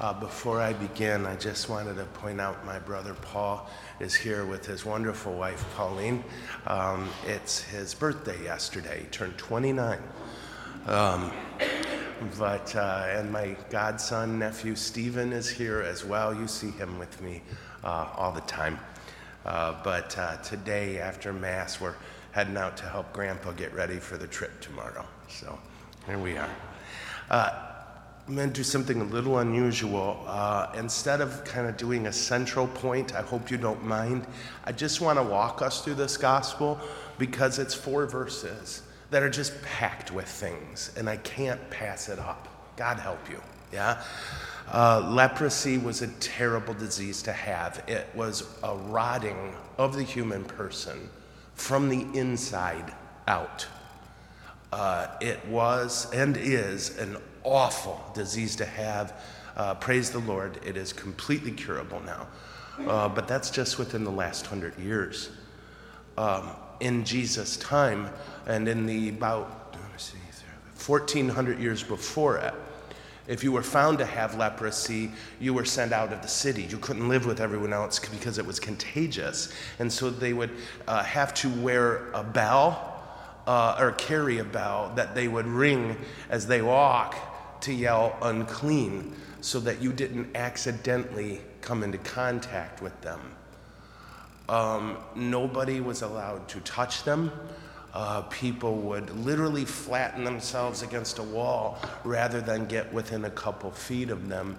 Uh, before I begin, I just wanted to point out my brother Paul is here with his wonderful wife Pauline. Um, it's his birthday yesterday. He turned 29. Um, but uh, and my godson nephew Stephen is here as well. You see him with me uh, all the time. Uh, but uh, today after mass, we're heading out to help Grandpa get ready for the trip tomorrow. So here we are. I'm going to do something a little unusual. Uh, instead of kind of doing a central point, I hope you don't mind, I just want to walk us through this gospel because it's four verses that are just packed with things, and I can't pass it up. God help you, yeah? Uh, leprosy was a terrible disease to have. It was a rotting of the human person from the inside out. Uh, it was and is an awful disease to have. Uh, praise the Lord, it is completely curable now. Uh, but that's just within the last hundred years. Um, in Jesus' time, and in the about see, 1400 years before it, if you were found to have leprosy, you were sent out of the city. You couldn't live with everyone else because it was contagious. And so they would uh, have to wear a bell uh, or carry a bell that they would ring as they walk to yell unclean so that you didn't accidentally come into contact with them. Um, nobody was allowed to touch them. Uh, people would literally flatten themselves against a wall rather than get within a couple feet of them.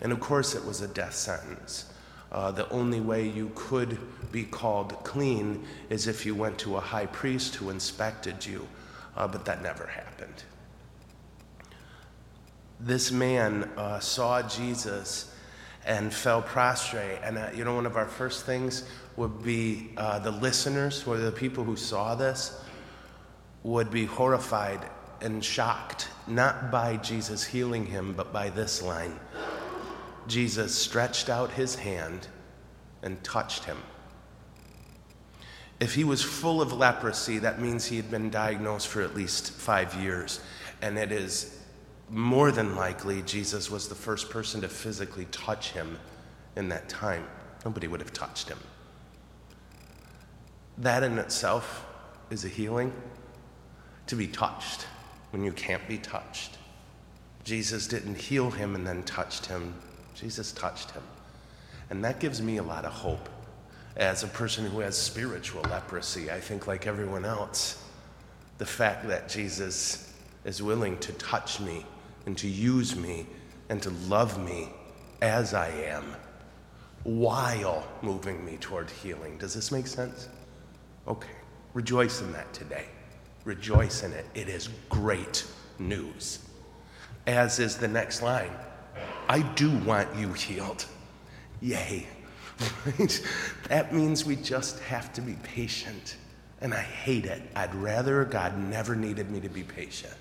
And of course, it was a death sentence. Uh, the only way you could be called clean is if you went to a high priest who inspected you, uh, but that never happened this man uh, saw Jesus and fell prostrate. And uh, you know, one of our first things would be uh, the listeners, or the people who saw this, would be horrified and shocked, not by Jesus healing him, but by this line Jesus stretched out his hand and touched him. If he was full of leprosy, that means he had been diagnosed for at least five years. And it is more than likely, Jesus was the first person to physically touch him in that time. Nobody would have touched him. That in itself is a healing to be touched when you can't be touched. Jesus didn't heal him and then touched him, Jesus touched him. And that gives me a lot of hope as a person who has spiritual leprosy. I think, like everyone else, the fact that Jesus is willing to touch me and to use me and to love me as I am while moving me toward healing. Does this make sense? Okay. Rejoice in that today. Rejoice in it. It is great news. As is the next line I do want you healed. Yay. that means we just have to be patient. And I hate it. I'd rather God never needed me to be patient.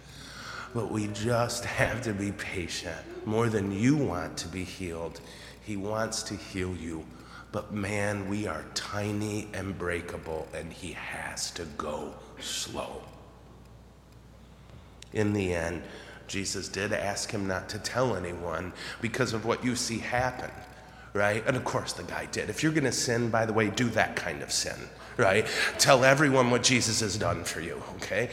But we just have to be patient. More than you want to be healed, He wants to heal you. But man, we are tiny and breakable, and He has to go slow. In the end, Jesus did ask him not to tell anyone because of what you see happen, right? And of course, the guy did. If you're going to sin, by the way, do that kind of sin, right? Tell everyone what Jesus has done for you, okay?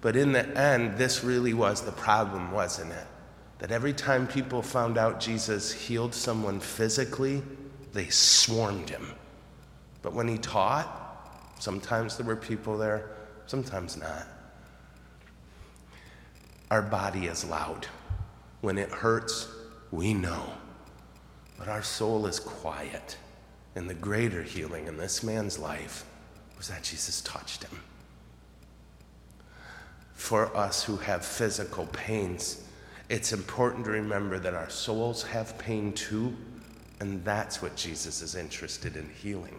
But in the end, this really was the problem, wasn't it? That every time people found out Jesus healed someone physically, they swarmed him. But when he taught, sometimes there were people there, sometimes not. Our body is loud. When it hurts, we know. But our soul is quiet. And the greater healing in this man's life was that Jesus touched him for us who have physical pains, it's important to remember that our souls have pain too, and that's what Jesus is interested in healing.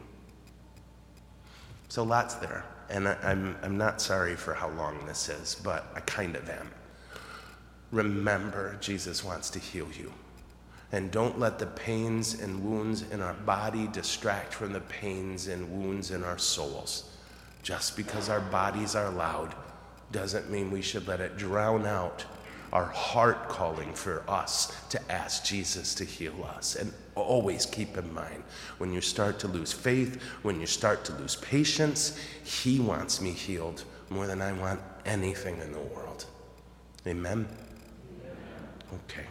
So, lots there. And I, I'm, I'm not sorry for how long this is, but I kind of am. Remember, Jesus wants to heal you. And don't let the pains and wounds in our body distract from the pains and wounds in our souls. Just because our bodies are loud doesn't mean we should let it drown out our heart calling for us to ask Jesus to heal us. And always keep in mind when you start to lose faith, when you start to lose patience, He wants me healed more than I want anything in the world. Amen? Okay.